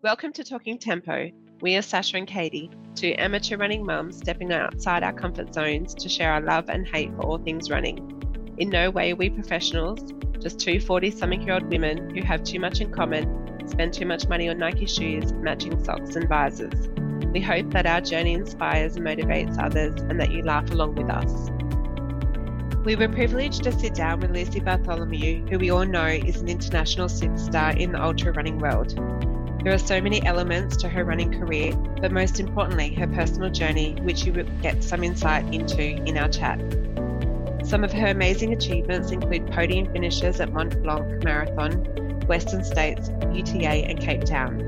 Welcome to Talking Tempo. We are Sacha and Katie, two amateur running mums stepping outside our comfort zones to share our love and hate for all things running. In no way are we professionals, just two 40 something year old women who have too much in common, spend too much money on Nike shoes, matching socks, and visors. We hope that our journey inspires and motivates others and that you laugh along with us. We were privileged to sit down with Lucy Bartholomew, who we all know is an international superstar in the ultra running world. There are so many elements to her running career, but most importantly, her personal journey, which you will get some insight into in our chat. Some of her amazing achievements include podium finishes at Mont Blanc Marathon, Western States, UTA, and Cape Town.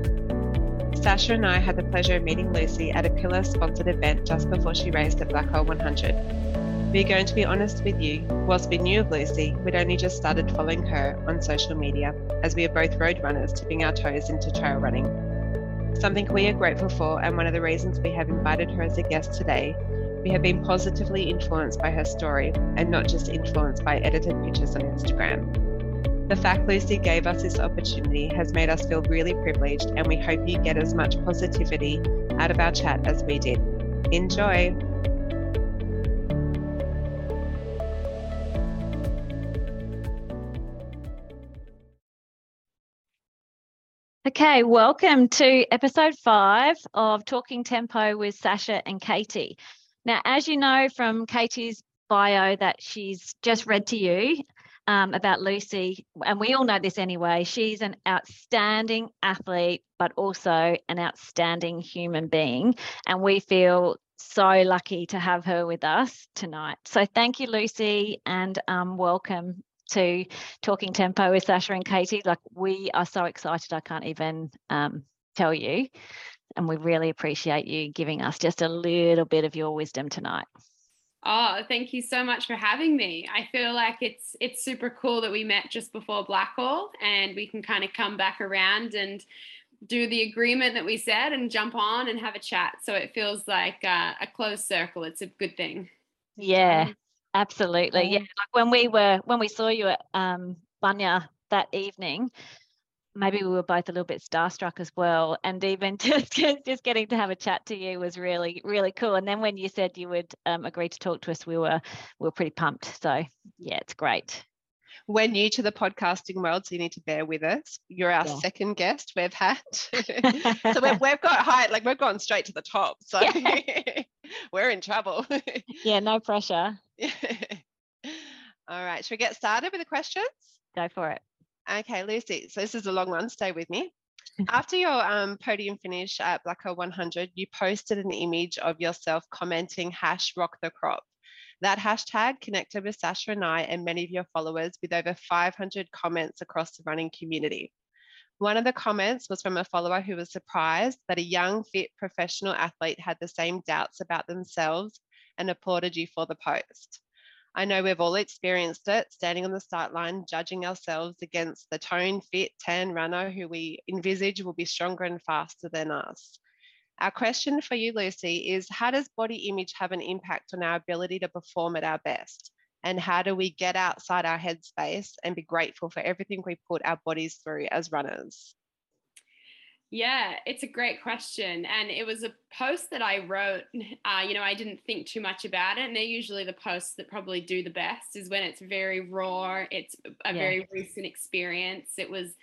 Sacha and I had the pleasure of meeting Lucy at a Pillar sponsored event just before she raced at Blackall 100. We're going to be honest with you, whilst we knew of Lucy, we'd only just started following her on social media, as we are both road runners tipping our toes into trail running. Something we are grateful for, and one of the reasons we have invited her as a guest today, we have been positively influenced by her story and not just influenced by edited pictures on Instagram. The fact Lucy gave us this opportunity has made us feel really privileged, and we hope you get as much positivity out of our chat as we did. Enjoy! Okay, welcome to episode five of Talking Tempo with Sacha and Katie. Now, as you know from Katie's bio that she's just read to you um, about Lucy, and we all know this anyway, she's an outstanding athlete, but also an outstanding human being. And we feel so lucky to have her with us tonight. So, thank you, Lucy, and um, welcome to Talking Tempo with Sacha and Katie. Like we are so excited, I can't even um, tell you. And we really appreciate you giving us just a little bit of your wisdom tonight. Oh, thank you so much for having me. I feel like it's it's super cool that we met just before Blackall and we can kind of come back around and do the agreement that we said and jump on and have a chat. So it feels like uh, a closed circle. It's a good thing. Yeah, Absolutely. Yeah. Like when we were when we saw you at um Bunya that evening, maybe we were both a little bit starstruck as well. And even just just getting to have a chat to you was really, really cool. And then when you said you would um, agree to talk to us, we were we were pretty pumped. So yeah, it's great. We're new to the podcasting world, so you need to bear with us. You're our yeah. second guest we've had. so we've, we've got high, like we've gone straight to the top. So yeah. we're in trouble. yeah, no pressure. All right, should we get started with the questions? Go for it. Okay, Lucy. So this is a long one. Stay with me. After your um, podium finish at Blackall 100, you posted an image of yourself commenting hash rock the crop. That hashtag connected with Sacha and I and many of your followers with over 500 comments across the running community. One of the comments was from a follower who was surprised that a young, fit professional athlete had the same doubts about themselves and applauded you for the post. I know we've all experienced it, standing on the start line, judging ourselves against the toned, fit, tan runner who we envisage will be stronger and faster than us. Our question for you, Lucy, is how does body image have an impact on our ability to perform at our best? And how do we get outside our headspace and be grateful for everything we put our bodies through as runners? Yeah, it's a great question. And it was a post that I wrote. Uh, you know, I didn't think too much about it. And they're usually the posts that probably do the best, is when it's very raw, it's a yeah. very recent experience. It was,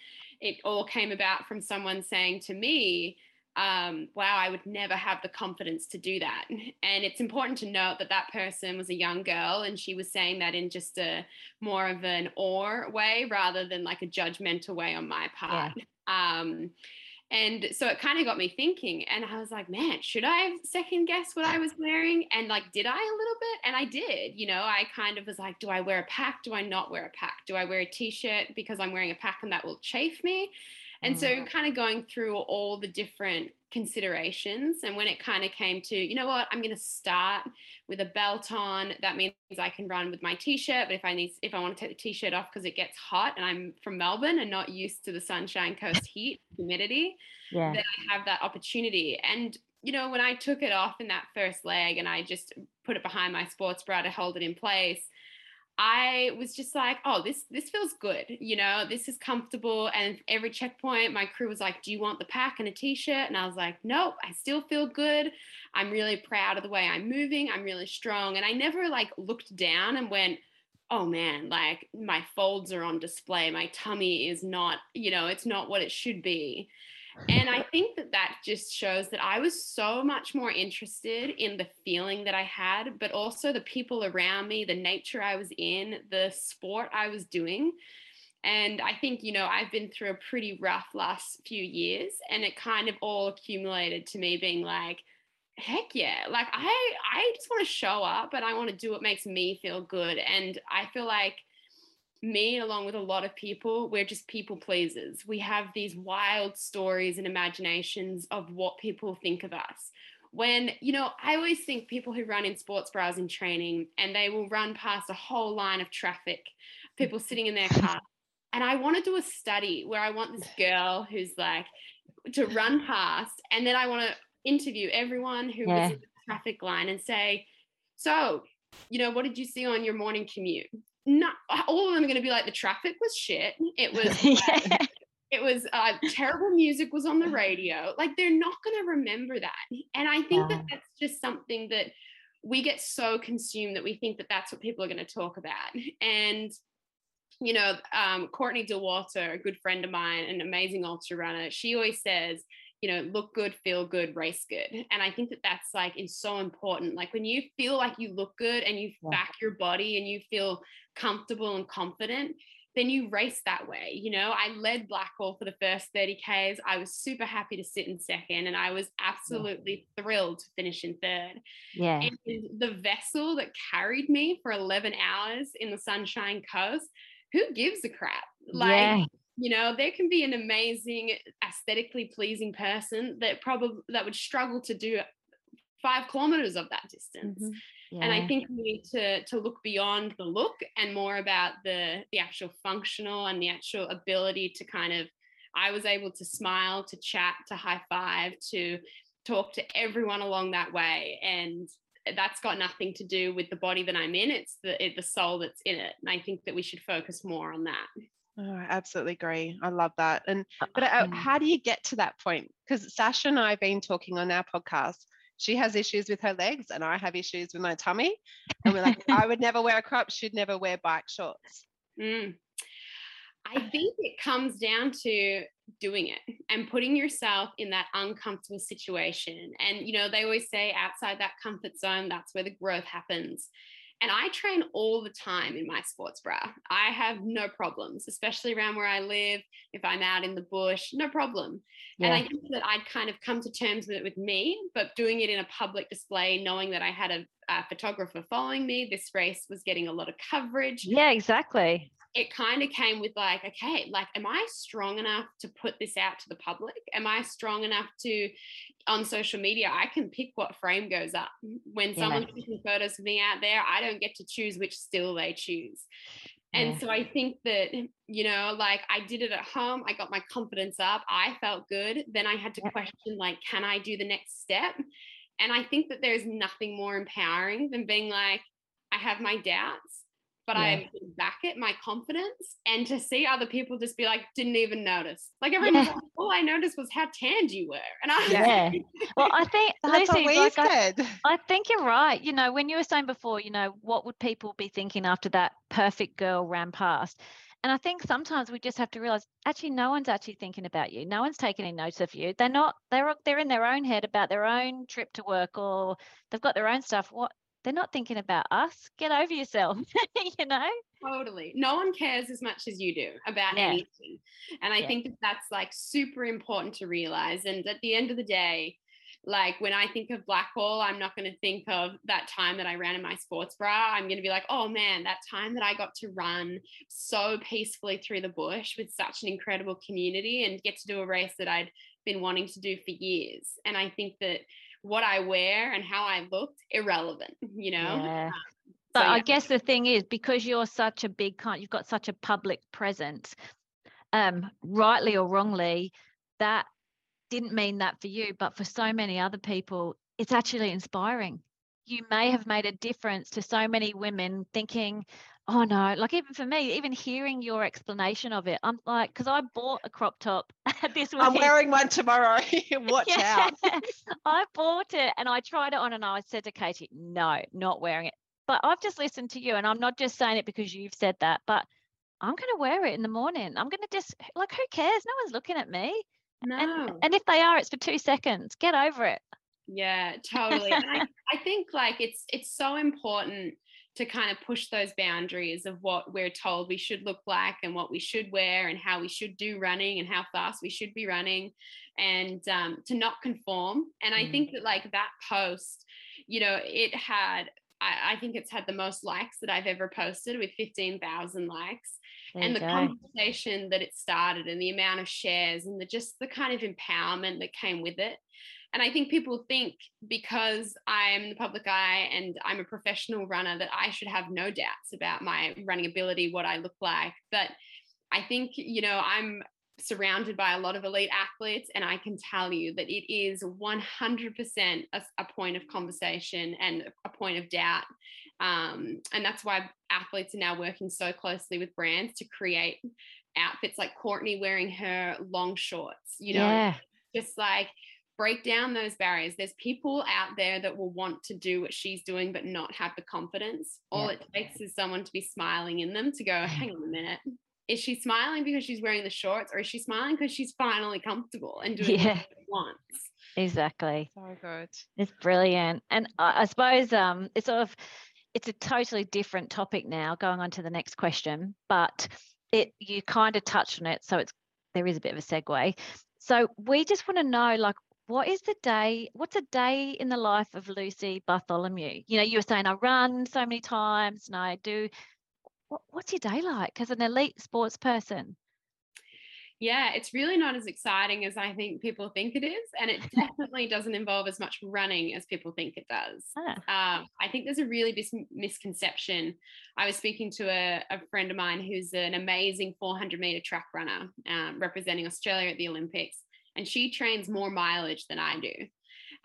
it all came about from someone saying to me, um, wow, I would never have the confidence to do that. And it's important to note that that person was a young girl and she was saying that in just a more of an awe way rather than like a judgmental way on my part. Yeah. Um, and so it kind of got me thinking, and I was like, man, should I second guess what I was wearing? And like, did I a little bit? And I did. You know, I kind of was like, do I wear a pack? Do I not wear a pack? Do I wear a t shirt because I'm wearing a pack and that will chafe me? And mm. so, kind of going through all the different considerations. And when it kind of came to, you know what, I'm going to start with a belt on. That means I can run with my t-shirt. But if I need, if I want to take the t-shirt off because it gets hot and I'm from Melbourne and not used to the Sunshine Coast heat, humidity, yeah. then I have that opportunity. And you know, when I took it off in that first leg and I just put it behind my sports bra to hold it in place, I was just like, oh, this this feels good, you know, this is comfortable. And every checkpoint, my crew was like, do you want the pack and a t-shirt? And I was like, nope, I still feel good. I'm really proud of the way I'm moving. I'm really strong. And I never like looked down and went, oh man, like my folds are on display. My tummy is not, you know, it's not what it should be. And I think that that just shows that I was so much more interested in the feeling that I had, but also the people around me, the nature I was in, the sport I was doing. And I think, you know, I've been through a pretty rough last few years, and it kind of all accumulated to me being like, heck yeah like i i just want to show up and i want to do what makes me feel good and i feel like me along with a lot of people we're just people pleasers. We have these wild stories and imaginations of what people think of us. When you know i always think people who run in sports bras in training and they will run past a whole line of traffic people sitting in their car. And i want to do a study where i want this girl who's like to run past and then i want to interview everyone who yeah. was in the traffic line and say so you know what did you see on your morning commute not all of them are going to be like the traffic was shit. It was yeah. it was uh, terrible music was on the radio. Like they're not going to remember that. And I think yeah. that that's just something that we get so consumed that we think that that's what people are going to talk about. And you know, um, Courtney Dauwalter, a good friend of mine, an amazing ultra runner, she always says, you know, look good, feel good, race good. And I think that that's like is so important. Like when you feel like you look good and you yeah. back your body and you feel comfortable and confident, then you race that way. You know, I led Blackall for the first 30 Ks. I was super happy to sit in second and I was absolutely yeah. thrilled to finish in third. Yeah. And the vessel that carried me for 11 hours in the Sunshine Coast, who gives a crap? Like, yeah you know there can be an amazing aesthetically pleasing person that probably that would struggle to do five kilometers of that distance. Mm-hmm. yeah. and i think we need to to look beyond the look and more about the the actual functional and the actual ability to kind of i was able to smile to chat to high five to talk to everyone along that way. And that's got nothing to do with the body that i'm in. It's the it, the soul that's in it. And i think that we should focus more on that Oh, I absolutely agree. I love that. And uh, but uh, how do you get to that point? Because Sacha and I have been talking on our podcast. She has issues with her legs, and I have issues with my tummy. And we're like, I would never wear a crop. She'd never wear bike shorts. Mm. I think it comes down to doing it and putting yourself in that uncomfortable situation. And you know, they always say outside that comfort zone, that's where the growth happens. And I train all the time in my sports bra. I have no problems, especially around where I live. If I'm out in the bush, no problem. Yeah. And I think that I'd kind of come to terms with it with me, but doing it in a public display, knowing that I had a, a photographer following me, this race was getting a lot of coverage. Yeah, exactly it kind of came with like, okay, like, am I strong enough to put this out to the public? Am I strong enough to, on social media, I can pick what frame goes up. When yeah. someone's taking photos of me out there, I don't get to choose which still they choose. And yeah. so I think that, you know, like I did it at home, I got my confidence up, I felt good. Then I had to yeah. question, like, can I do the next step? And I think that there's nothing more empowering than being like, I have my doubts but yeah. I back at my confidence, and to see other people just be like, didn't even notice. Like everyone, yeah. like, all I noticed was how tanned you were, and I yeah. well, I think Lucy, like I, I think you're right. You know, when you were saying before, you know, what would people be thinking after that perfect girl ran past? And I think sometimes we just have to realize actually no one's actually thinking about you. No one's taking any notice of you. They're not, they're they're in their own head about their own trip to work or they've got their own stuff. What they're not thinking about us. Get over yourself, you know? Totally. No one cares as much as you do about yeah. anything. And I yeah. think that that's like super important to realize. And at the end of the day, like when I think of Blackall, I'm not going to think of that time that I ran in my sports bra. I'm going to be like, oh man, that time that I got to run so peacefully through the bush with such an incredible community and get to do a race that I'd been wanting to do for years. And I think that what I wear and how I looked irrelevant, you know? Yeah. Um, but yeah. I guess the thing is because you're such a big kind, you've got such a public presence, um, rightly or wrongly, that didn't mean that for you, but for so many other people, it's actually inspiring. You may have made a difference to so many women thinking, Oh no, like even for me, even hearing your explanation of it, I'm like, because I bought a crop top this week. I'm wearing one tomorrow. Watch out. I bought it and I tried it on and I said to Katie, no, not wearing it. But I've just listened to you and I'm not just saying it because you've said that, but I'm going to wear it in the morning. I'm going to just, like, who cares? No one's looking at me. No. And, and if they are, it's for two seconds. Get over it. Yeah, totally. and I, I think like it's it's so important to kind of push those boundaries of what we're told we should look like and what we should wear and how we should do running and how fast we should be running and um, to not conform and i Mm. think that like that post you know it had I, I think it's had the most likes that i've ever posted with 15000 likes There and the go. conversation that it started and the amount of shares and the just the kind of empowerment that came with it and i think people think because i am the public eye and i'm a professional runner that i should have no doubts about my running ability what i look like. But i think you know i'm surrounded by a lot of elite athletes and i can tell you that it is 100% a, a point of conversation and a point of doubt. Um, and that's why athletes are now working so closely with brands to create outfits like Courtney wearing her long shorts, you know, yeah. just like break down those barriers. There's people out there that will want to do what she's doing, but not have the confidence. All Yeah. it takes is someone to be smiling in them to go, hang on a minute. Is she smiling because she's wearing the shorts or is she smiling because she's finally comfortable and doing Yeah. what she wants? Exactly. So good. It's brilliant. And I, I suppose um, it's sort of it's a totally different topic now, going on to the next question, but it you kind of touched on it, so it's there is a bit of a segue. So we just want to know like what is the day what's a day in the life of Lucy Bartholomew? You know, you were saying I run so many times and I do what, what's your day like as an elite sports person? Yeah, it's really not as exciting as I think people think it is. And it definitely doesn't involve as much running as people think it does. Ah, Um, I think there's a really bis- misconception. I was speaking to a, a friend of mine who's an amazing 400 meter track runner um, representing Australia at the Olympics, and she trains more mileage than I do.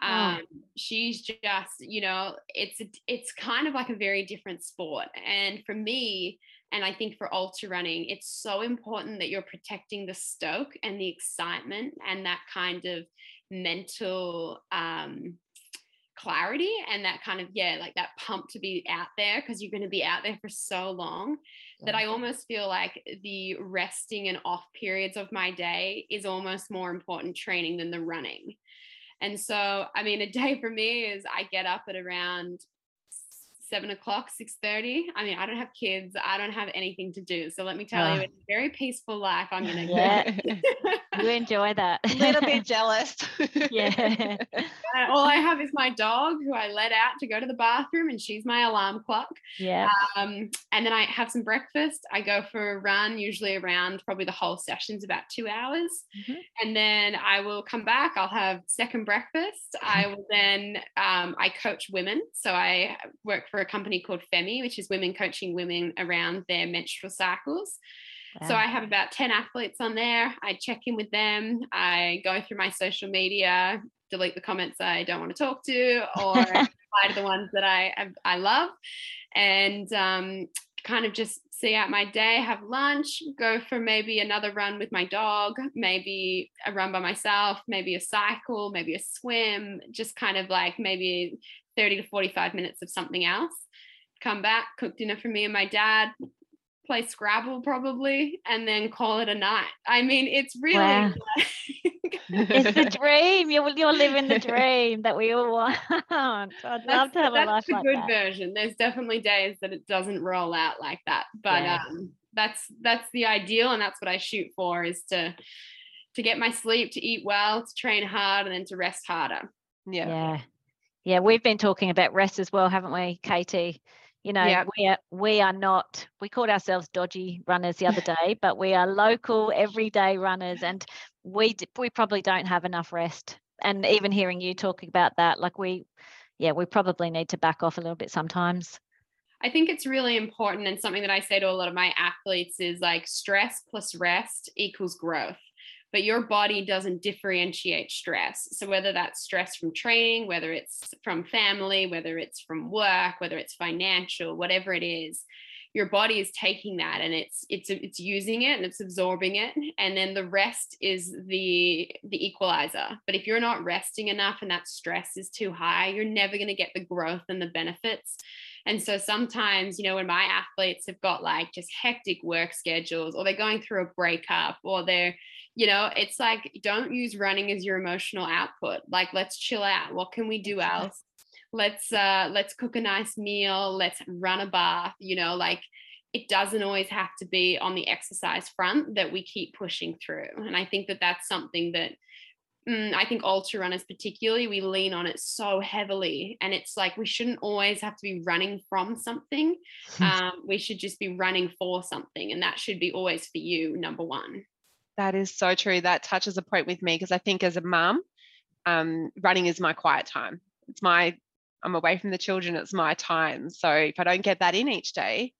Wow. Um, she's just, you know, it's it's kind of like a very different sport. And for me, and I think for ultra running, it's so important that you're protecting the stoke and the excitement and that kind of mental um, clarity and that kind of, yeah, like that pump to be out there because you're going to be out there for so long that I mm-hmm. almost feel like the resting and off periods of my day is almost more important training than the running. And so, I mean, a day for me is I get up at around seven o'clock, six thirty. I mean, I don't have kids, I don't have anything to do. So let me tell Ah. you, it's a very peaceful life. I'm gonna Yeah. go. you enjoy that. a little bit jealous. yeah. Uh, All I have is my dog who I let out to go to the bathroom, and she's my alarm clock. Yeah. Um, and then I have some breakfast. I go for a run, usually around probably the whole session's about two hours. Mhm. And then I will come back. I'll have second breakfast. I will then, um, I coach women. So I work for a company called Femi, which is women coaching women around their menstrual cycles. So I have about 10 athletes on there. I check in with them. I go through my social media, delete the comments I don't want to talk to, or reply to the ones that I I love, and um, kind of just see out my day, have lunch, go for maybe another run with my dog, maybe a run by myself, maybe a cycle, maybe a swim, just kind of like maybe 30 to 45 minutes of something else. Come back, cook dinner for me and my dad, play Scrabble probably, and then call it a night. I mean, it's really. Wow. it's the dream. You're, you're living the dream that we all want. I'd love to have a life that's life the like good that. version. There's definitely days that it doesn't roll out like that, but Yeah. um, that's that's the ideal, and that's what I shoot for is to to get my sleep, to eat well, to train hard, and then to rest harder. yeah. Yeah. Yeah, we've been talking about rest as well, haven't we, Katie? You know, Yep. we are we are not we called ourselves dodgy runners the other day, but we are local everyday runners and we we probably don't have enough rest. And even hearing you talking about that, like we yeah, we probably need to back off a little bit sometimes. I think it's really important, and something that I say to a lot of my athletes is like stress plus rest equals growth. But your body doesn't differentiate stress. So, whether that's stress from training, whether it's from family, whether it's from work, whether it's financial, whatever it is, your body is taking that and it's it's it's using it and it's absorbing it and then the rest is the the equalizer but if you're not resting enough and that stress is too high you're never going to get the growth and the benefits and so sometimes, you know, when my athletes have got like just hectic work schedules or they're going through a breakup or they're, you know, it's like don't use running as your emotional output. Like let's chill out. What can we do else? Let's uh let's cook a nice meal, let's run a bath, you know, like it doesn't always have to be on the exercise front that we keep pushing through. And I think that that's something that mm, I think ultra runners, particularly, we lean on it so heavily. And it's like we shouldn't always have to be running from something. um, we should just be running for something. And that should be always for you, number one. That is so true. That touches a point with me because I think as a mum, um, running is my quiet time. It's my, I'm away from the children, it's my time. So if I don't get that in each day,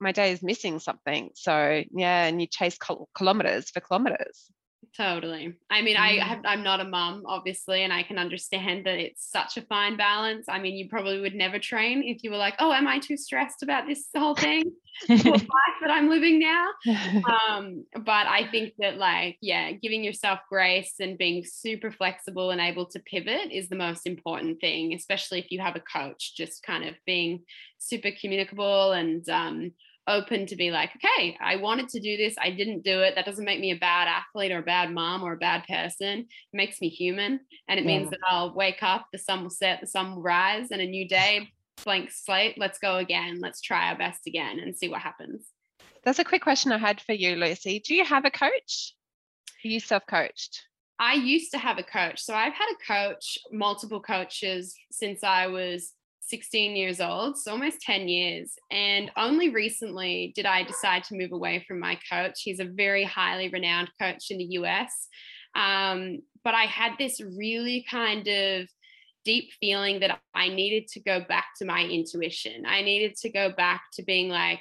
my day is missing something. So yeah, and you chase kilometers for kilometers. Totally. I mean, I have, I'm not a mum, obviously, and I can understand that it's such a fine balance. I mean, you probably would never train if you were like, oh, am I too stressed about this whole thing? life that I'm living now. Um, but I think that, like, yeah, giving yourself grace and being super flexible and able to pivot is the most important thing, especially if you have a coach, just kind of being super communicable and um, open to be like, okay, I wanted to do this. I didn't do it. That doesn't make me a bad athlete or a bad mom or a bad person. It makes me human. And it yeah. means that I'll wake up, the sun will set, the sun will rise, and a new day, blank slate. Let's go again. Let's try our best again and see what happens. That's a quick question I had for you, Lucy. Do you have a coach? Are you self coached? I used to have a coach. So I've had a coach, multiple coaches since I was 16 years old, so almost 10 years. And only recently did I decide to move away from my coach. He's a very highly renowned coach in the US. Um, but I had this really kind of deep feeling that I needed to go back to my intuition. I needed to go back to being like,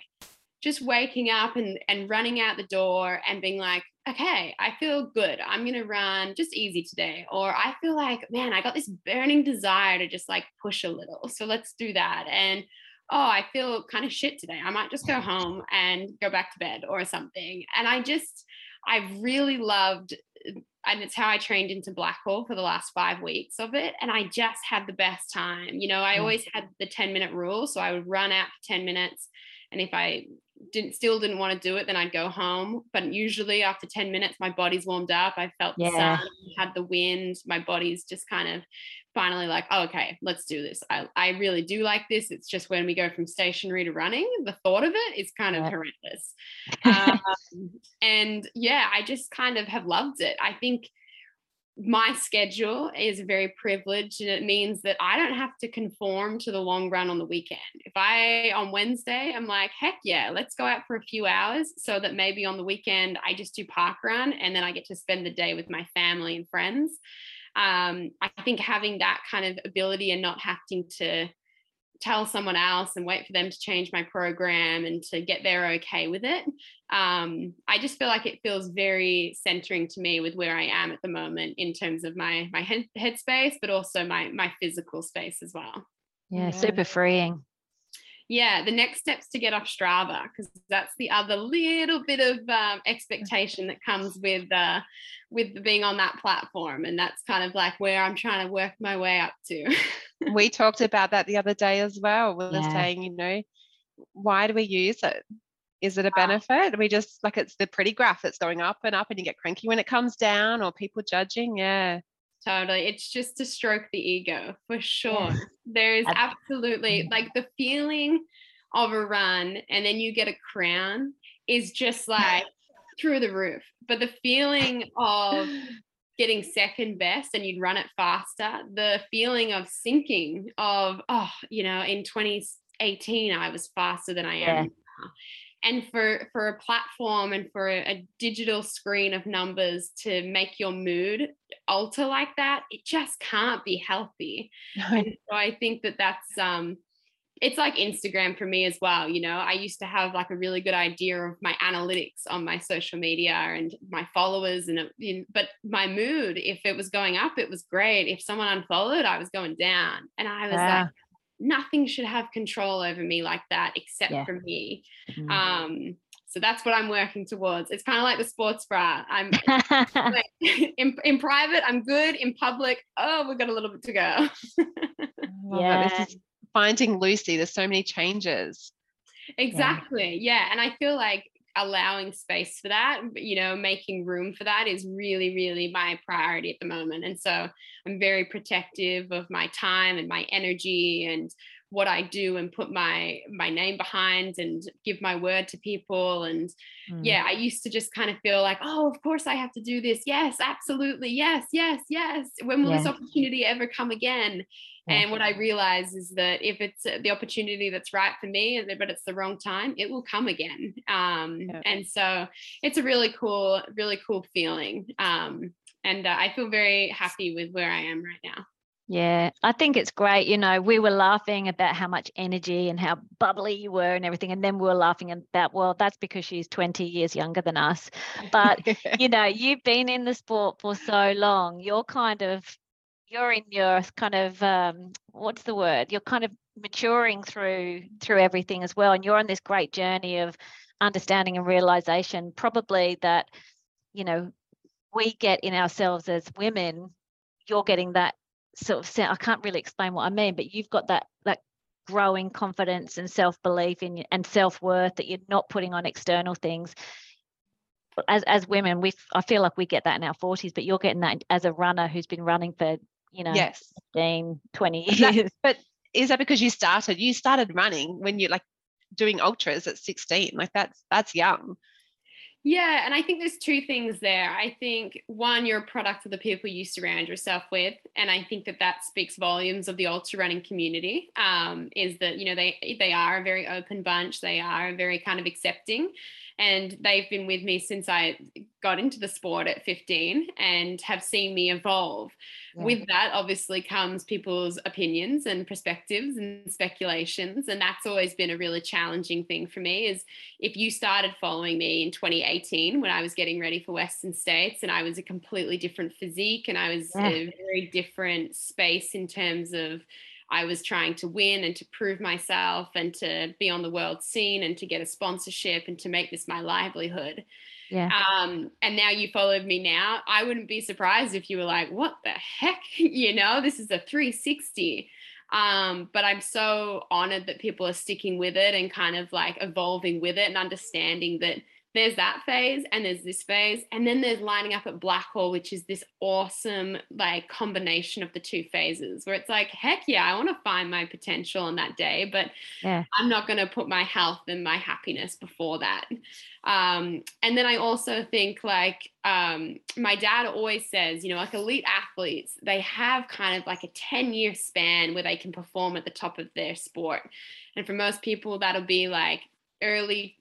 just waking up and, and running out the door and being like, okay, I feel good. I'm going to run just easy today. Or I feel like, man, I got this burning desire to just like push a little. So let's do that. And oh, I feel kind of shit today. I might just go home and go back to bed or something. And I just, I've really loved, and it's how I trained into Blackall for the last five weeks of it. And I just had the best time. You know, I mm. always had the 10 minute rule. So I would run out for 10 minutes. And if I didn't still didn't want to do it, then I'd go home. But usually after 10 minutes, my body's warmed up. I felt yeah. the sun, had the wind. My body's just kind of finally like, oh, okay, let's do this. I, I really do like this. It's just when we go from stationary to running, the thought of it is kind of yeah. horrendous. Um, and yeah, I just kind of have loved it. I think my schedule is very privileged and it means that I don't have to conform to the long run on the weekend. If I on Wednesday, I'm like, heck yeah, let's go out for a few hours so that maybe on the weekend I just do park run and then I get to spend the day with my family and friends. Um, I think having that kind of ability and not having to tell someone else and wait for them to change my program and to get there okay with it. Um, I just feel like it feels very centering to me with where I am at the moment in terms of my my head headspace, but also my my physical space as well. Yeah, yeah. super freeing yeah, the next steps to get off Strava because that's the other little bit of um, expectation that comes with uh, with being on that platform, and that's kind of like where I'm trying to work my way up to. we talked about that the other day as well. We were yeah. saying, you know, why do we use it? Is it a benefit? We just like it's the pretty graph that's going up and up, and you get cranky when it comes down, or people judging. Yeah. Totally. It's just to stroke the ego for sure. Yeah. There is absolutely mm. like the feeling of a run and then you get a crown is just like through the roof. But the feeling of getting second best and you'd run it faster, the feeling of sinking of, oh, you know, in 2018, I was faster than I am yeah. now and for for a platform and for a, a, digital screen of numbers to make your mood alter like that it just can't be healthy. And so i think that that's um it's like instagram for me as well you know? I used to have like a really good idea of my analytics on my social media and my followers and it, but my mood if it was going up it was great. If someone unfollowed i was going down. And i was yeah. like nothing should have control over me like that except Yeah. for me. Mm. Um, so that's what I'm working towards. It's kind of like the sports bra. I'm like, in, in private, I'm good. In public, oh, we've got a little bit to go. yeah. This is finding Lucy. There's so many changes. exactly. Yeah. And I feel like allowing space for that, you know, making room for that is really, really my priority at the moment. And so I'm very protective of my time and my energy and what I do and put my my name behind and give my word to people. And Mm. yeah i used to just kind of feel like oh of course i have to do this. Yes absolutely. Yes yes yes. When will this opportunity ever come again? Yeah. and what i realize is that if it's uh, the opportunity that's right for me but it's the wrong time it will come again. Um Yeah. and so it's a really cool really cool feeling. Um and uh, i feel very happy with where i am right now Yeah, I think it's great. You know, we were laughing about how much energy and how bubbly you were and everything. And then we were laughing about, well, that's because she's 20 years younger than us. But, you know, you've been in the sport for so long. You're kind of, you're in your kind of, um, what's the word? You're kind of maturing through through everything as well. And you're on this great journey of understanding and realization, probably that, you know, we get in ourselves as women. You're getting that sort of I can't really explain what I mean, but you've got that that growing confidence and self-belief in and self-worth that you're not putting on external things. As as women, we I feel like we get that in our 40s, but you're getting that as a runner who's been running for, you know, yes. 15, 20 Is that- but is that because you started? You started running when you like doing ultras at 16. Like that's that's young. Yeah, and I think there's two things there. I think one, you're a product of the people you surround yourself with, and I think that that speaks volumes of the ultra running community. Um, is that you know they they are a very open bunch. They are very kind of accepting, and they've been with me since I got into the sport at 15 and have seen me evolve. Yeah. With that, obviously, comes people's opinions and perspectives and speculations, and that's always been a really challenging thing for me. Is if you started following me in 2018 when I was getting ready for Western States and I was a completely different physique and I was Yeah. a very different space in terms of I was trying to win and to prove myself and to be on the world scene and to get a sponsorship and to make this my livelihood. Yeah. Um, and now you followed me now. I wouldn't be surprised if you were like, what the heck? You know, this is a 360 um but i'm so honored that people are sticking with it and kind of like evolving with it and understanding that there's that phase and there's this phase and then there's lining up at Blackall which is this awesome like combination of the two phases where it's like heck yeah i want to find my potential on that day but Yeah. i'm not going to put my health and my happiness before that um, and then i also think like um, my dad always says you know like elite athletes they have kind of like a 10 year span where they can perform at the top of their sport and for most people that'll be like early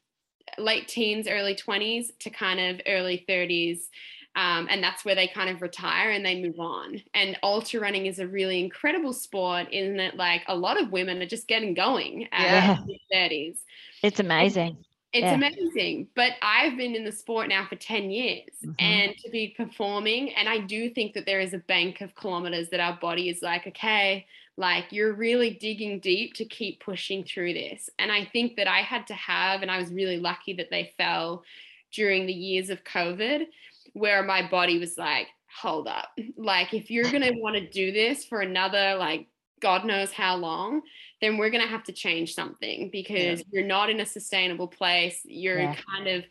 late teens early 20s to kind of early 30s um, and that's where they kind of retire and they move on and ultra running is a really incredible sport in that like a lot of women are just getting going at Yeah. their 30s It's amazing. It's Yeah. amazing. But I've been in the sport now for 10 years Mhm. and to be performing, and I do think that there is a bank of kilometers that our body is like, okay, like you're really digging deep to keep pushing through this. And I think that I had to have, and I was really lucky that they fell during the years of COVID, where my body was like, hold up. Like, if you're going to want to do this for another, like, God knows how long, then we're going to have to change something because you're not in a sustainable place. You're Yeah. kind of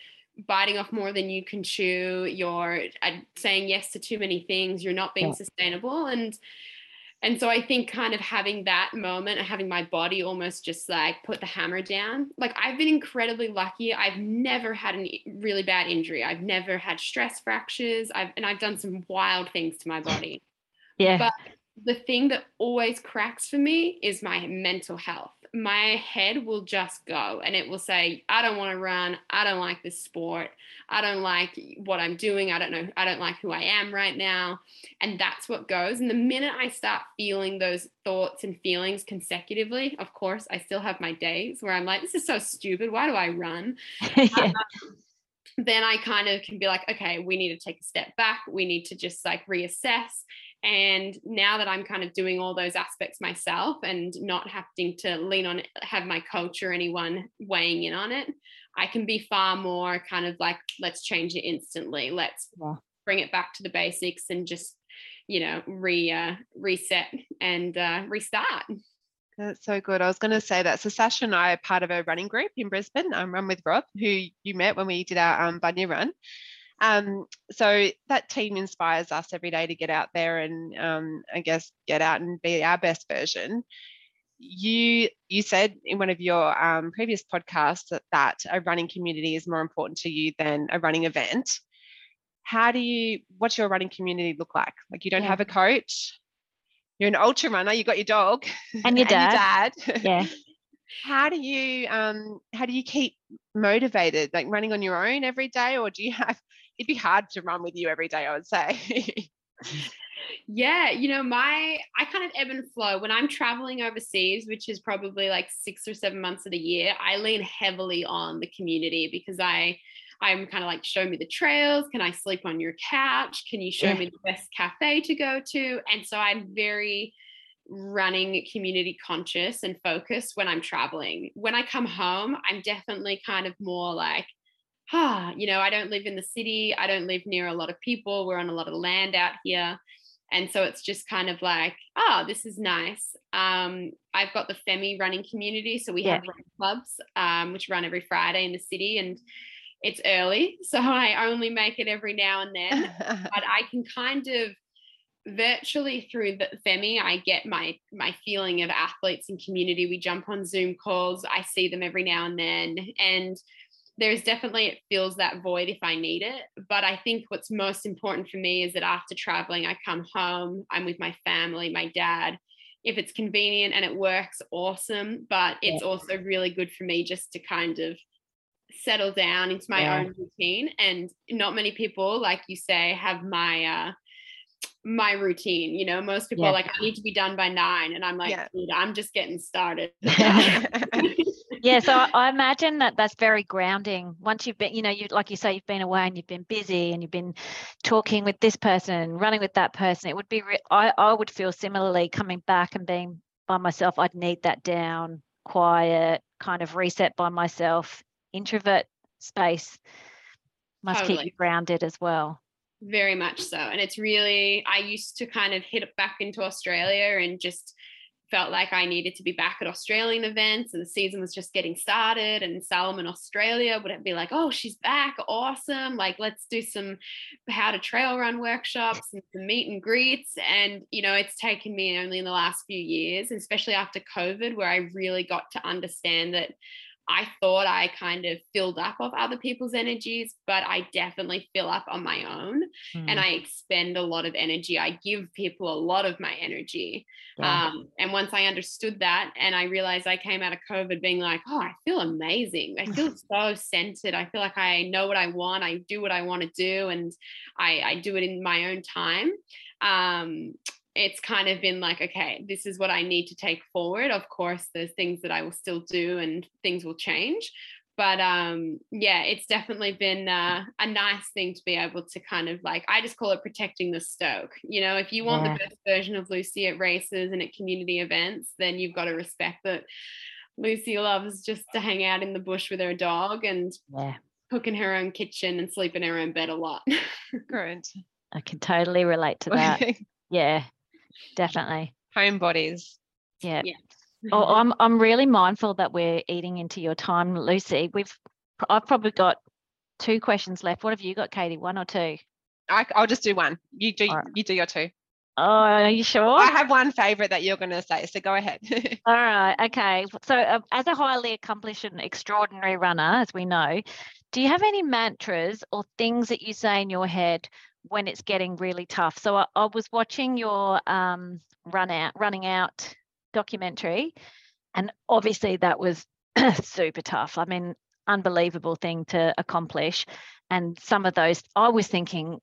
biting off more than you can chew. You're uh, saying yes to too many things. You're not being Yeah. sustainable. And and so I think kind of having that moment and having my body almost just like put the hammer down. Like I've been incredibly lucky. I've never had a really bad injury. I've never had stress fractures. I've and I've done some wild things to my body Yeah. But the thing that always cracks for me is my mental health. My head will just go and it will say, I don't want to run. I don't like this sport. I don't like what I'm doing. I don't know. I don't like who I am right now. And that's what goes. And the minute I start feeling those thoughts and feelings consecutively, of course, I still have my days where I'm like, this is so stupid. Why do I run? yeah. Um, then I kind of can be like, okay, we need to take a step back. We need to just like reassess And now that I'm kind of doing all those aspects myself and not having to lean on it, have my coach or anyone weighing in on it, I can be far more kind of like, let's change it instantly. Let's yeah. bring it back to the basics and just, you know, re uh, reset and uh, restart. That's so good. I was going to say that. So Sacha and I are part of a running group in Brisbane. I'm run with Rob, who you met when we did our um, Bunya run. Um, so that team inspires us every day to get out there and um, I guess get out and be our best version. You you said in one of your um, previous podcasts that, that a running community is more important to you than a running event. How do you? What's your running community look like? Like you don't yeah. have a coach. You're an ultra runner. You got your dog and your dad. and your dad. Yeah. how do you um how do you keep motivated like running on your own every day or do you have it'd be hard to run with you every day, I would say. yeah, you know, my I kind of ebb and flow when I'm traveling overseas, which is probably like six or seven months of the year. I lean heavily on the community because I I'm kind of like, show me the trails. Can I sleep on your couch? Can you show yeah. me the best cafe to go to? And so I'm very running community conscious and focused when I'm traveling. When I come home, I'm definitely kind of more like, ah, you know, I don't live in the city. I don't live near a lot of people. We're on a lot of land out here. And so it's just kind of like, oh, this is nice. Um, I've got the Femi running community. So we yeah. have clubs, um, which run every Friday in the city. And it's early. So I only make it every now and then. but I can kind of virtually through the Femi, I get my my feeling of athletes and community. We jump on Zoom calls. I see them every now and then. And there's definitely it fills that void if I need it. But I think what's most important for me is that after traveling, I come home, I'm with my family, my dad. If it's convenient and it works, awesome. But it's yeah. also really good for me just to kind of settle down into my yeah. own routine. And not many people, like you say, have my uh my routine. You know, most people yeah. are like, I need to be done by nine. And I'm like, yeah. I'm just getting started. yeah. So I imagine that that's very grounding. Once you've been, you know, you like you say, you've been away and you've been busy and you've been talking with this person, running with that person. It would be, re- I, I would feel similarly coming back and being by myself. I'd need that down, quiet, kind of reset by myself, introvert space must totally. keep you grounded as well very much so and it's really i used to kind of hit it back into australia and just felt like i needed to be back at australian events and the season was just getting started and salomon australia would be like oh she's back awesome like let's do some how to trail run workshops and some meet and greets. And you know it's taken me only in the last few years especially after covid where i really got to understand that I thought I kind of filled up of other people's energies, but I definitely fill up on my own mm. and I expend a lot of energy. I give people a lot of my energy. Yeah. Um, and once I understood that and I realized I came out of COVID being like, oh, I feel amazing. I feel so centered. I feel like I know what I want. I do what I want to do and I, I do it in my own time. Um, it's kind of been like, okay, this is what I need to take forward. Of course, there's things that I will still do and things will change. But um, yeah, it's definitely been uh, a nice thing to be able to kind of like, I just call it protecting the stoke. You know, if you want yeah. the best version of Lucy at races and at community events, then you've got to respect that Lucy loves just to hang out in the bush with her dog and yeah. cook in her own kitchen and sleep in her own bed a lot. Great. I can totally relate to that. yeah definitely. Homebodies. Yeah. yeah. oh, I'm I'm really mindful that we're eating into your time, Lucy. We've I've probably got two questions left. What have you got, Katie? One or two? I, will just do one. You do right. you do your two. Oh, are you sure? I have one favorite that you're going to say, so go ahead. All right. Okay. So, uh, as a highly accomplished and extraordinary runner, as we know, do you have any mantras or things that you say in your head when it's getting really tough. So I, I was watching your um, run out, running out documentary, and obviously that was super tough. I mean, unbelievable thing to accomplish. And some of those, I was thinking,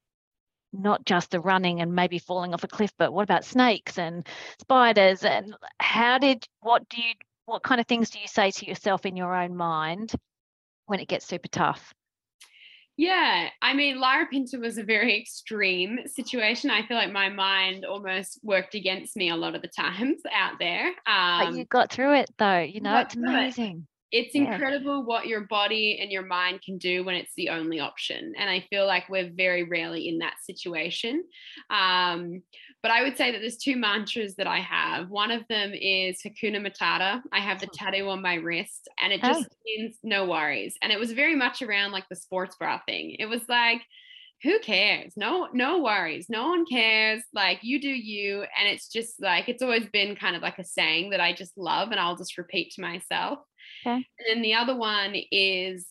not just the running and maybe falling off a cliff, but what about snakes and spiders? And how did, what do you, what kind of things do you say to yourself in your own mind when it gets super tough? Yeah, I mean, Larapinta was a very extreme situation. I feel like my mind almost worked against me a lot of the times out there. Um, but you got through it though, you know, it's amazing. It. It's yeah. incredible what your body and your mind can do when it's the only option. And I feel like we're very rarely in that situation. Um, but I would say that there's two mantras that I have. One of them is Hakuna Matata. I have the oh. tattoo on my wrist, and it just oh. means no worries. And it was very much around like the sports bra thing. It was like, who cares? No, no worries. No one cares. Like you do you. And it's just like it's always been kind of like a saying that I just love and I'll just repeat to myself. Okay. And then the other one is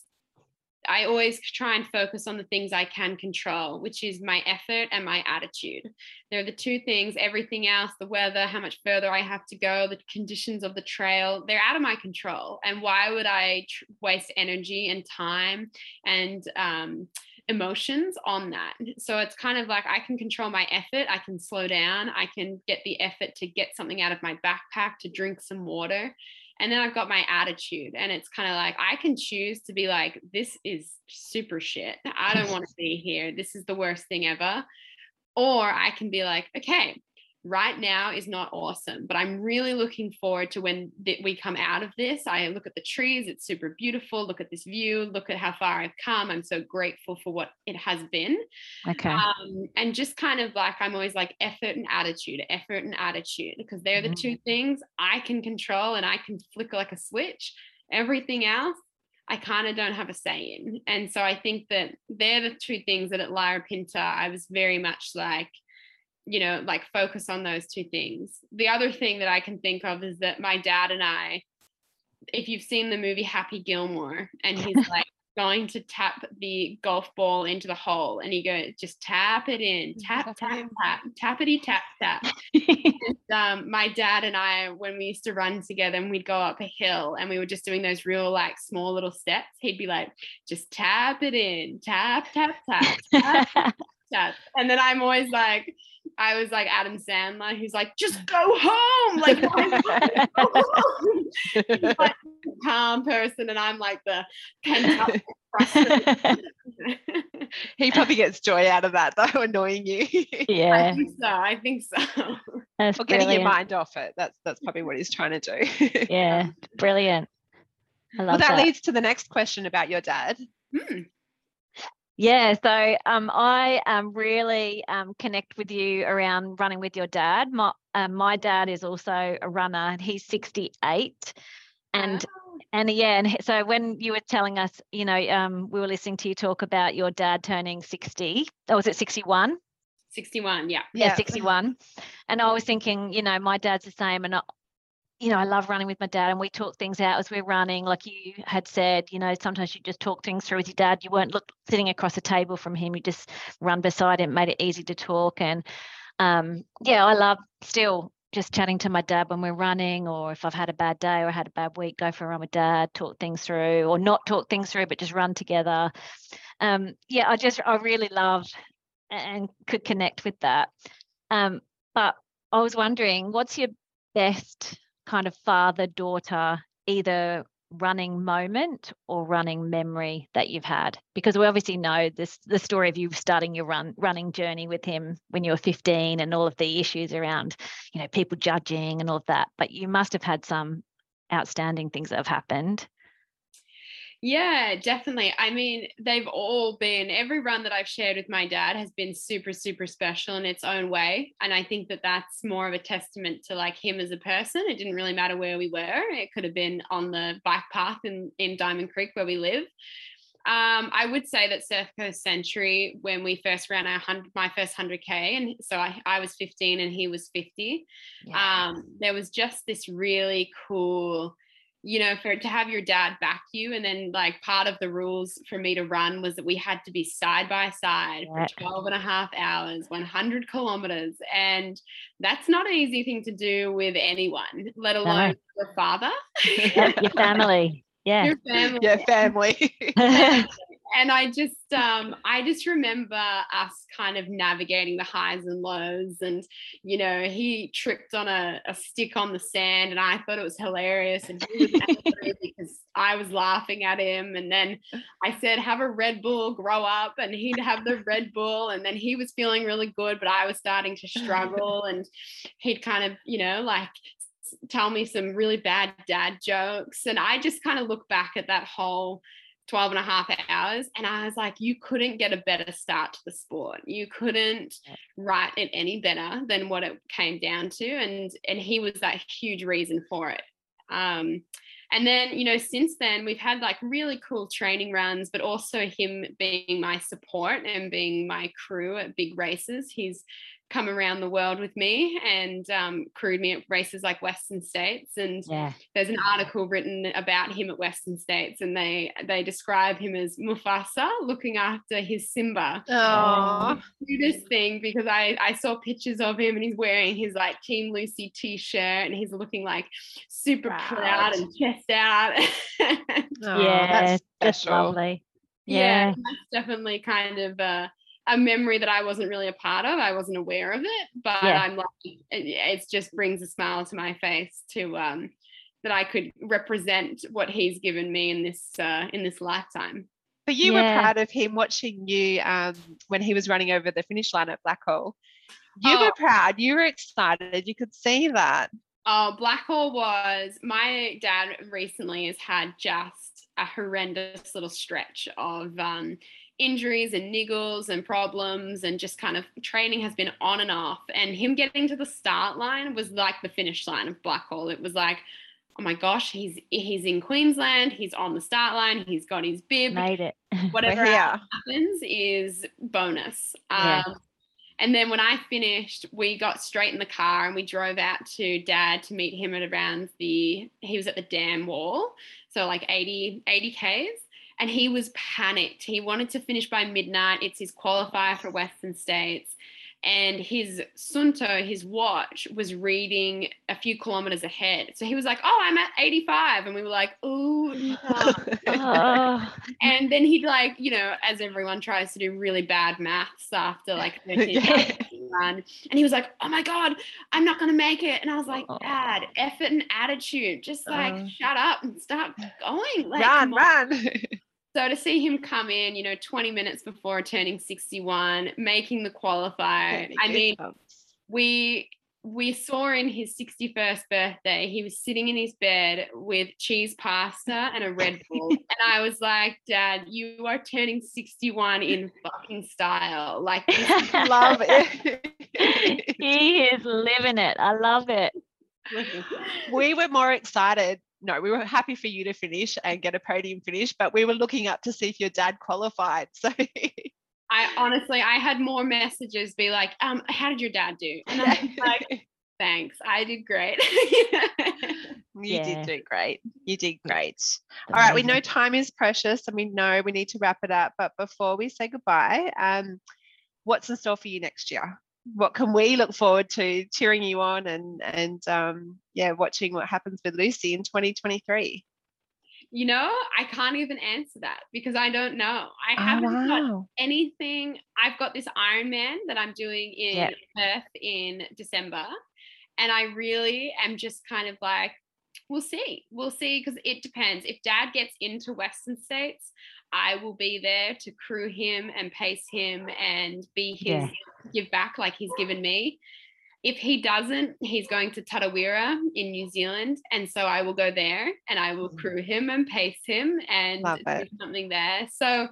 I always try and focus on the things I can control, which is my effort and my attitude. They're the two things. Everything else, the weather, how much further I have to go, the conditions of the trail, they're out of my control. And why would I tr- waste energy and time and um, emotions on that? So it's kind of like I can control my effort. I can slow down. I can get the effort to get something out of my backpack, to drink some water and then I've got my attitude, and it's kind of like I can choose to be like, this is super shit. I don't want to be here. This is the worst thing ever. Or I can be like, okay, right now is not awesome, but I'm really looking forward to when th- we come out of this. I look at the trees, it's super beautiful. Look at this view, look at how far I've come. I'm so grateful for what it has been. Okay. Um, and just kind of like, I'm always like effort and attitude, effort and attitude, because they're the mm-hmm. two things I can control and I can flick like a switch. Everything else, I kind of don't have a say in. And so I think that they're the two things that at Larapinta, I was very much like, you know, like focus on those two things. The other thing that I can think of is that my dad and I, if you've seen the movie Happy Gilmore, and he's like going to tap the golf ball into the hole, and he goes, just tap it in, tap, tap, tap, tappity tap, tap. and, um, my dad and I, when we used to run together and we'd go up a hill and we were just doing those real like small little steps, he'd be like, just tap it in, tap, tap, tap, tap, tap. And then I'm always like, I was like Adam Sandler, who's like, just go home. Like, go home? He's like calm person, and I'm like the pent up. he probably gets joy out of that though, annoying you. Yeah. I think so. I think so. That's or getting your mind off it. That's that's probably what he's trying to do. yeah. Brilliant. I love well, that, that. leads to the next question about your dad. Hmm. Yeah, so um, I um, really um, connect with you around running with your dad. My uh, my dad is also a runner, and he's 68, and oh. and yeah, and so when you were telling us, you know, um, we were listening to you talk about your dad turning 60. Or was it 61? 61, yeah. Yeah, yeah 61. And I was thinking, you know, my dad's the same, and you know, I love running with my dad and we talk things out as we're running. Like you had said, you know, sometimes you just talk things through with your dad. You weren't look sitting across a table from him. You just run beside him, made it easy to talk. And um, yeah, I love still just chatting to my dad when we're running, or if I've had a bad day or had a bad week, go for a run with dad, talk things through, or not talk things through, but just run together. Um, yeah, I just I really love and could connect with that. Um, but I was wondering, what's your best kind of father daughter either running moment or running memory that you've had? Because we obviously know this the story of you starting your run running journey with him when you were 15 and all of the issues around you know people judging and all of that but you must have had some outstanding things that have happened yeah, definitely. I mean, they've all been, every run that I've shared with my dad has been super, super special in its own way. And I think that that's more of a testament to like him as a person. It didn't really matter where we were, it could have been on the bike path in, in Diamond Creek where we live. Um, I would say that Surf Coast Century, when we first ran our hundred, my first 100K, and so I, I was 15 and he was 50, yeah. um, there was just this really cool you know, for to have your dad back you. And then like part of the rules for me to run was that we had to be side by side for 12 and a half hours, 100 kilometers. And that's not an easy thing to do with anyone, let alone no. your father. your family. Yeah. Your family. Yeah, family. and I just um I just remember us kind of navigating the highs and lows and you know he tripped on a, a stick on the sand and I thought it was hilarious and he was angry because I was laughing at him. And then I said have a Red Bull grow up. And he'd have the Red Bull and then he was feeling really good but I was starting to struggle. And he'd kind of you know like tell me some really bad dad jokes. And I just kind of look back at that whole 12 and a half hours. And I was like, you couldn't get a better start to the sport. You couldn't write it any better than what it came down to. And and he was that huge reason for it. Um, and then, you know, since then we've had like really cool training runs, but also him being my support and being my crew at big races. He's come around the world with me and um, crewed me at races like Western States. And yeah. there's an article written about him at Western States, and they they describe him as Mufasa looking after his Simba. Oh, cutest thing because I I saw pictures of him and he's wearing his like Team Lucy t-shirt and he's looking like super proud, proud and chest out. oh, yeah, that's lovely. Yeah. yeah, that's definitely kind of. Uh, a memory that I wasn't really a part of. I wasn't aware of it, but yeah. I'm like, it, it, just brings a smile to my face to um, that I could represent what he's given me in this uh, in this lifetime. But you yeah. were proud of him watching you um, when he was running over the finish line at Blackall. You oh. were proud. You were excited. You could see that. Oh, Blackall was my dad recently has had just a horrendous little stretch of um, injuries and niggles and problems and just kind of training has been on and off. And him getting to the start line was like the finish line of Blackall. It was like, oh my gosh, he's he's in Queensland, he's on the start line, he's got his bib. Made it. Whatever happens is bonus. Yeah. Um, and then when I finished, we got straight in the car and we drove out to dad to meet him at around the, he was at the dam wall. So like 80, 80 Ks and he was panicked. He wanted to finish by midnight. It's his qualifier for Western States. And his Suunto, his watch, was reading a few kilometers ahead. So he was like, Oh, I'm at 85. And we were like, Ooh. no. and then he'd like, you know, as everyone tries to do really bad maths after like 13 run. And he was like, Oh my God, I'm not going to make it. And I was like, Dad, effort and attitude. Just like, uh, shut up and start going. Like, run, run. So to see him come in, you know, 20 minutes before turning 61, making the qualifier. I mean, we we saw in his 61st birthday, he was sitting in his bed with cheese pasta and a Red Bull. and I was like, Dad, you are turning 61 in fucking style. Like, love it. he is living it. I love it. We were more excited no, we were happy for you to finish and get a podium finish, but we were looking up to see if your dad qualified. So I honestly, I had more messages be like, um, how did your dad do? And I'm like, thanks, I did great. you yeah. did do great. You did great. All right, we know time is precious and we know we need to wrap it up. But before we say goodbye, um, what's in store for you next year? What can we look forward to cheering you on and and um, yeah watching what happens with lucy in 2023 you know i can't even answer that because i don't know i oh, haven't wow. got anything i've got this ironman that i'm doing in yep. perth in december and i really am just kind of like we'll see we'll see because it depends if dad gets into western states I will be there to crew him and pace him and be his yeah. Give back like he's given me. If he doesn't, he's going to Tarawera in New Zealand. And so I will go there and I will mm. crew him and pace him and do something there. So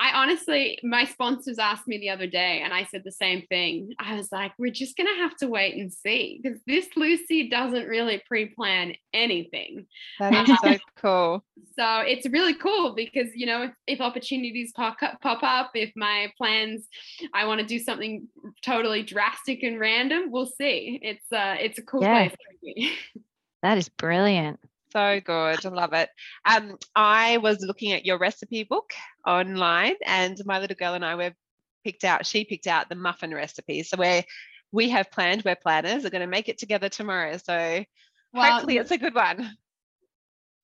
I honestly, my sponsors asked me the other day, and I said the same thing. I was like, we're just going to have to wait and see because this Lucy doesn't really pre plan anything. That is so cool. So it's really cool because, you know, if, if opportunities pop up, pop up, if my plans, I want to do something totally drastic and random, we'll see. It's, uh, it's a cool place. yeah. place. that is brilliant. So good. I love it. Um, I was looking at your recipe book online and my little girl and I were picked out, she picked out the muffin recipe. So we're we have planned, we're planners, are going to make it together tomorrow. So well, hopefully it's a good one.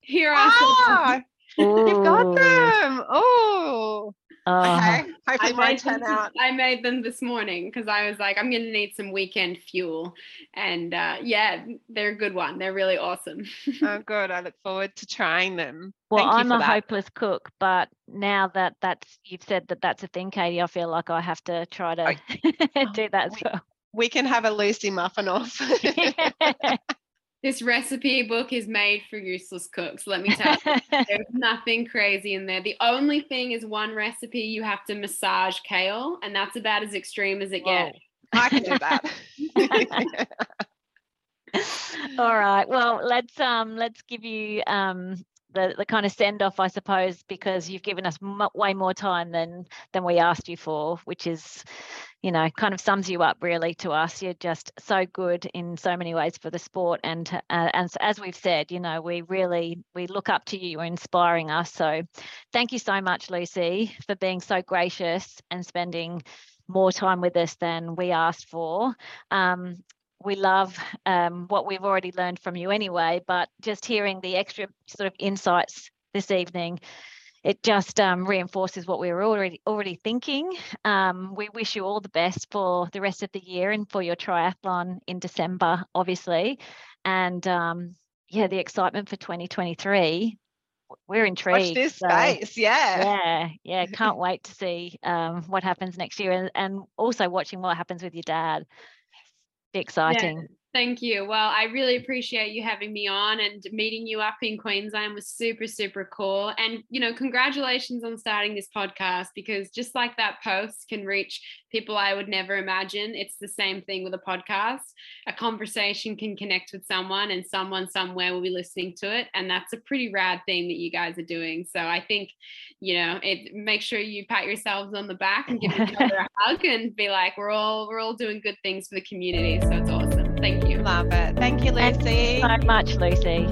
Here are ah! You've got them. Oh, Okay. Hopefully I made, them. I made them this morning because I was like, I'm going to need some weekend fuel. And uh, yeah, they're a good one. They're really awesome. Oh, good. I look forward to trying them. Well, Thank you I'm a that. hopeless cook, but now that that's you've said that that's a thing, Katie, I feel like I have to try to do that as we- well. We can have a Lucy muffin off. this recipe book is made for useless cooks. Let me tell you. There's nothing crazy in there. The only thing is one recipe you have to massage kale, and that's about as extreme as it Whoa, gets. I can do that. All right. Well, let's um let's give you um the, the kind of send off, I suppose, because you've given us m- way more time than than we asked you for, which is, you know, kind of sums you up really to us. You're just so good in so many ways for the sport, and uh, and as we've said, you know, we really we look up to you. You're inspiring us. So, thank you so much, Lucy, for being so gracious and spending more time with us than we asked for. Um, we love um, what we've already learned from you anyway, but just hearing the extra sort of insights this evening, it just um, reinforces what we were already already thinking. Um, we wish you all the best for the rest of the year and for your triathlon in December, obviously, and um, yeah, the excitement for 2023. We're intrigued. Watch this so- space. Yeah. yeah, yeah, can't wait to see um, what happens next year, and, and also watching what happens with your dad. Exciting. Thank you. Well, I really appreciate you having me on and meeting you up in Queensland was super, super cool. And, you know, congratulations on starting this podcast because just like that post can reach people I would never imagine, it's the same thing with a podcast. A conversation can connect with someone and someone somewhere will be listening to it. And that's a pretty rad thing that you guys are doing. So I think, you know, it make sure you pat yourselves on the back and give each other a hug and be like, we're all we're all doing good things for the community. So it's awesome. Thank you. Love it. Thank you, Lucy. Thank you So much, Lucy.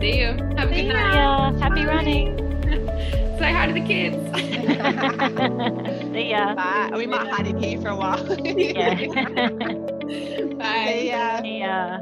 See you. Have a good night. Yeah, happy Bye. running. Say hi to the kids. See ya. Bye. We might hide in here for a while. Yeah. Bye. See ya. See ya.